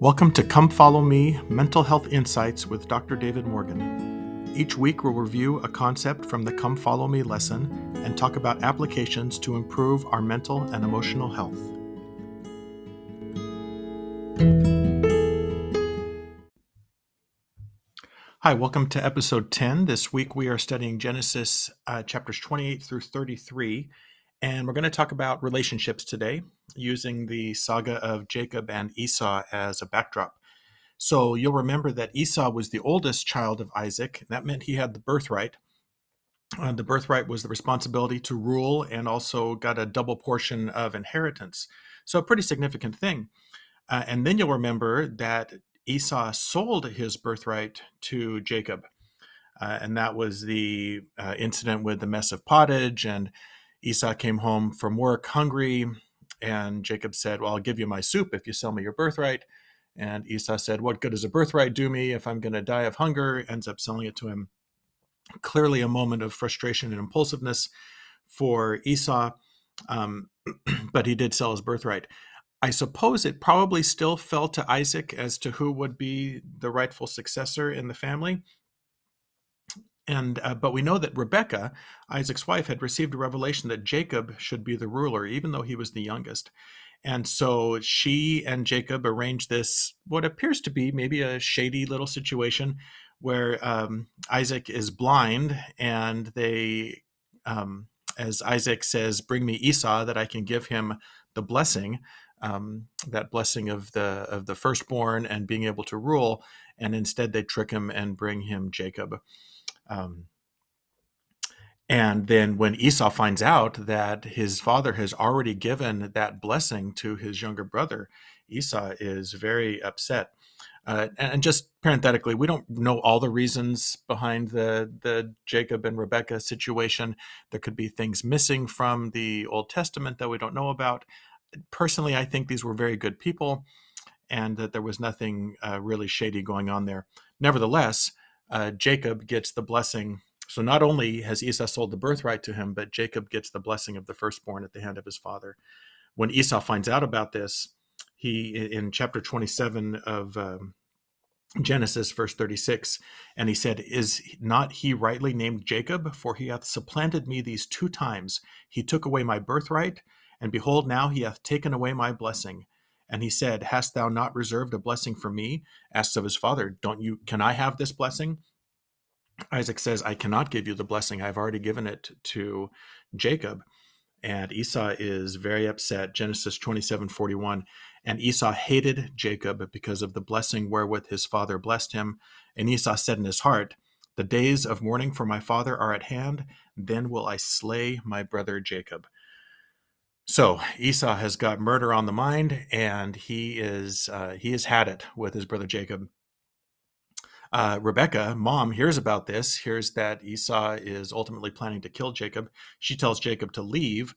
Welcome to Come Follow Me Mental Health Insights with Dr. David Morgan. Each week, we'll review a concept from the Come Follow Me lesson and talk about applications to improve our mental and emotional health. Hi, welcome to episode 10. This week, we are studying Genesis uh, chapters 28 through 33 and we're going to talk about relationships today using the saga of Jacob and Esau as a backdrop. So you'll remember that Esau was the oldest child of Isaac. That meant he had the birthright. Uh, the birthright was the responsibility to rule and also got a double portion of inheritance. So, a pretty significant thing. Uh, and then you'll remember that Esau sold his birthright to Jacob. Uh, and that was the uh, incident with the mess of pottage and Esau came home from work hungry, and Jacob said, Well, I'll give you my soup if you sell me your birthright. And Esau said, What good does a birthright do me if I'm going to die of hunger? Ends up selling it to him. Clearly, a moment of frustration and impulsiveness for Esau, um, but he did sell his birthright. I suppose it probably still fell to Isaac as to who would be the rightful successor in the family. And uh, but we know that Rebecca, Isaac's wife, had received a revelation that Jacob should be the ruler, even though he was the youngest. And so she and Jacob arranged this, what appears to be maybe a shady little situation where um, Isaac is blind and they, um, as Isaac says, bring me Esau that I can give him the blessing, um, that blessing of the of the firstborn and being able to rule. And instead they trick him and bring him Jacob. Um, and then when Esau finds out that his father has already given that blessing to his younger brother, Esau is very upset. Uh, and just parenthetically, we don't know all the reasons behind the the Jacob and Rebecca situation. There could be things missing from the Old Testament that we don't know about. Personally, I think these were very good people, and that there was nothing uh, really shady going on there. Nevertheless, uh, Jacob gets the blessing. So not only has Esau sold the birthright to him, but Jacob gets the blessing of the firstborn at the hand of his father. When Esau finds out about this, he in chapter 27 of um, Genesis, verse 36, and he said, Is not he rightly named Jacob? For he hath supplanted me these two times. He took away my birthright, and behold, now he hath taken away my blessing. And he said, Hast thou not reserved a blessing for me? Asks of his father, Don't you, can I have this blessing? Isaac says, I cannot give you the blessing. I've already given it to Jacob. And Esau is very upset. Genesis 27 41. And Esau hated Jacob because of the blessing wherewith his father blessed him. And Esau said in his heart, The days of mourning for my father are at hand. Then will I slay my brother Jacob. So Esau has got murder on the mind, and he is uh, he has had it with his brother Jacob. Uh, Rebecca, mom, hears about this, hears that Esau is ultimately planning to kill Jacob. She tells Jacob to leave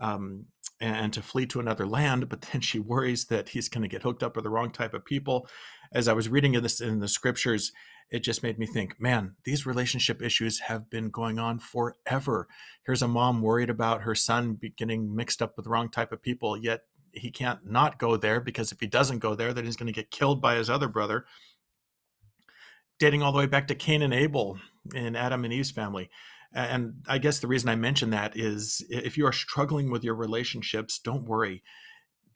um, and to flee to another land, but then she worries that he's going to get hooked up with the wrong type of people. As I was reading this in the scriptures, it just made me think, man, these relationship issues have been going on forever. Here's a mom worried about her son getting mixed up with the wrong type of people, yet he can't not go there because if he doesn't go there, then he's going to get killed by his other brother. Dating all the way back to Cain and Abel in Adam and Eve's family. And I guess the reason I mention that is if you are struggling with your relationships, don't worry.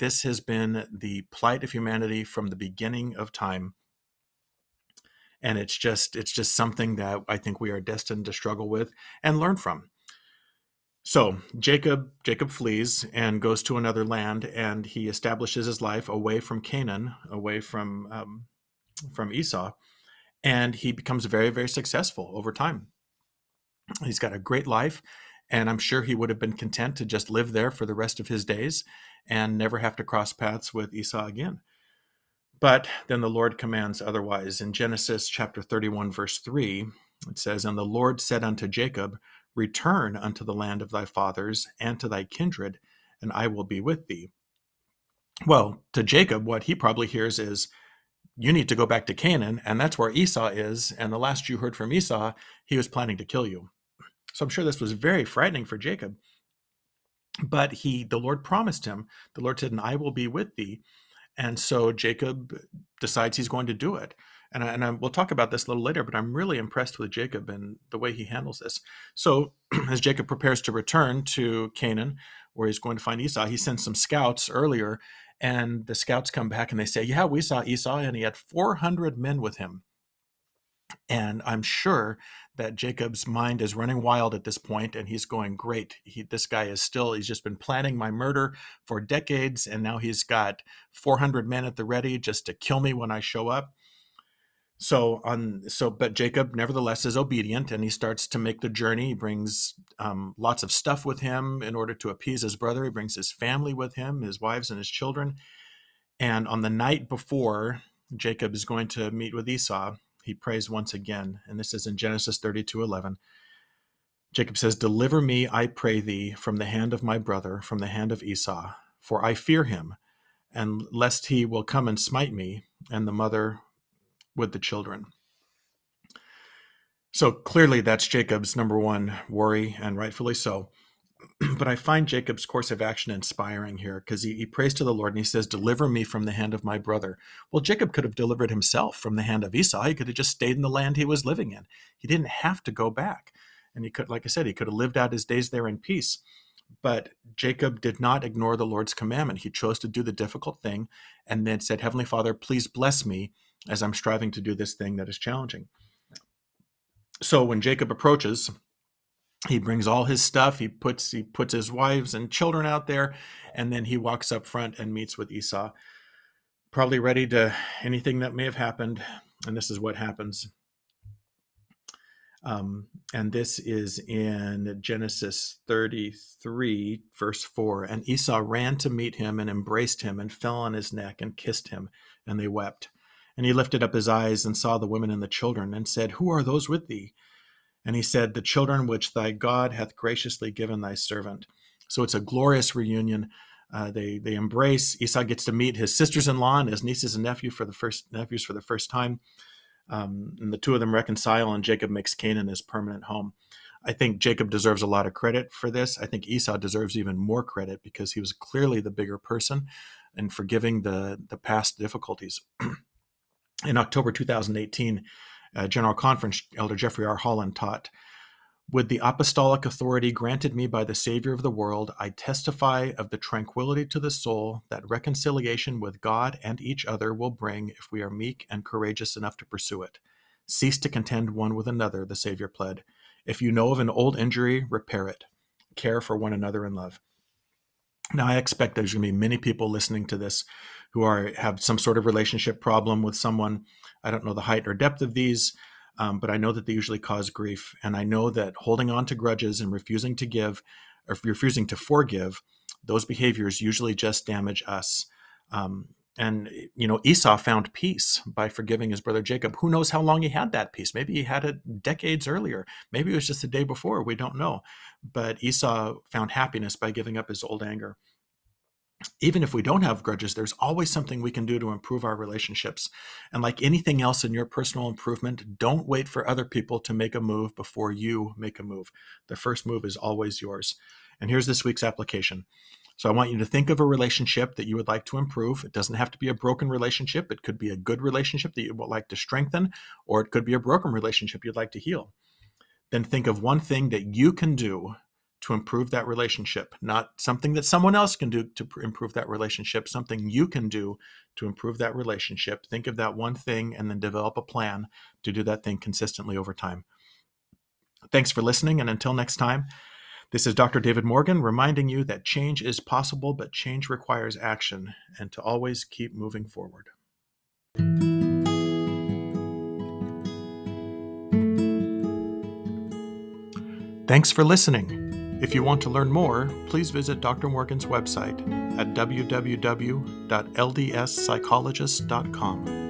This has been the plight of humanity from the beginning of time and it's just it's just something that I think we are destined to struggle with and learn from. So Jacob Jacob flees and goes to another land, and he establishes his life away from Canaan, away from um, from Esau, and he becomes very very successful over time. He's got a great life, and I'm sure he would have been content to just live there for the rest of his days and never have to cross paths with Esau again. But then the Lord commands otherwise. In Genesis chapter 31, verse 3, it says, And the Lord said unto Jacob, Return unto the land of thy fathers and to thy kindred, and I will be with thee. Well, to Jacob, what he probably hears is, You need to go back to Canaan, and that's where Esau is. And the last you heard from Esau, he was planning to kill you. So I'm sure this was very frightening for Jacob. But he, the Lord promised him, the Lord said, And I will be with thee And so Jacob decides he's going to do it. And, I, and I, we'll talk about this a little later, but I'm really impressed with Jacob and the way he handles this. So, as Jacob prepares to return to Canaan, where he's going to find Esau, he sends some scouts earlier, and the scouts come back and they say, Yeah, we saw Esau, and he had 400 men with him. And I'm sure that Jacob's mind is running wild at this point, and he's going, Great. He, this guy is still, he's just been planning my murder for decades, and now he's got 400 men at the ready just to kill me when I show up. So on so but Jacob nevertheless is obedient and he starts to make the journey. He brings um, lots of stuff with him in order to appease his brother. He brings his family with him, his wives and his children. And on the night before Jacob is going to meet with Esau, he prays once again, and this is in Genesis 32 11. Jacob says, Deliver me, I pray thee, from the hand of my brother, from the hand of Esau, for I fear him, and lest he will come and smite me, and the mother with the children. So clearly, that's Jacob's number one worry, and rightfully so. but I find Jacob's course of action inspiring here because he, he prays to the Lord and he says, Deliver me from the hand of my brother. Well, Jacob could have delivered himself from the hand of Esau. He could have just stayed in the land he was living in. He didn't have to go back. And he could, like I said, he could have lived out his days there in peace. But Jacob did not ignore the Lord's commandment. He chose to do the difficult thing and then said, Heavenly Father, please bless me as I'm striving to do this thing that is challenging. So when Jacob approaches, he brings all his stuff he puts he puts his wives and children out there and then he walks up front and meets with esau. Probably ready to anything that may have happened and this is what happens. Um, and this is in genesis 33 verse 4 and esau ran to meet him and embraced him and fell on his neck and kissed him and they wept. And he lifted up his eyes and saw the women and the children and said who are those with thee and he said, The children which thy God hath graciously given thy servant. So it's a glorious reunion. Uh, they they embrace. Esau gets to meet his sisters-in-law and his nieces and nephew for the first nephews for the first time, um, and the two of them reconcile. And Jacob makes Canaan his permanent home. I think Jacob deserves a lot of credit for this. I think Esau deserves even more credit because he was clearly the bigger person in forgiving the the past difficulties. in October 2018, uh, General Conference, Elder Jeffrey R. Holland taught With the apostolic authority granted me by the Savior of the world, I testify of the tranquility to the soul that reconciliation with God and each other will bring if we are meek and courageous enough to pursue it. Cease to contend one with another, the Savior pled. If you know of an old injury, repair it. Care for one another in love. Now, I expect there's going to be many people listening to this who are have some sort of relationship problem with someone. I don't know the height or depth of these, um, but I know that they usually cause grief, and I know that holding on to grudges and refusing to give, or refusing to forgive, those behaviors usually just damage us. Um, and you know, Esau found peace by forgiving his brother Jacob. Who knows how long he had that peace? Maybe he had it decades earlier. Maybe it was just the day before. We don't know. But Esau found happiness by giving up his old anger even if we don't have grudges, there's always something we can do to improve our relationships. And like anything else in your personal improvement, don't wait for other people to make a move before you make a move. The first move is always yours. And here's this week's application. So I want you to think of a relationship that you would like to improve. It doesn't have to be a broken relationship, it could be a good relationship that you would like to strengthen, or it could be a broken relationship you'd like to heal. Then think of one thing that you can do to improve that relationship, not something that someone else can do to improve that relationship, something you can do to improve that relationship. Think of that one thing and then develop a plan to do that thing consistently over time. Thanks for listening, and until next time, this is Dr. David Morgan reminding you that change is possible, but change requires action, and to always keep moving forward. Thanks for listening. If you want to learn more, please visit Dr. Morgan's website at www.ldspsychologist.com.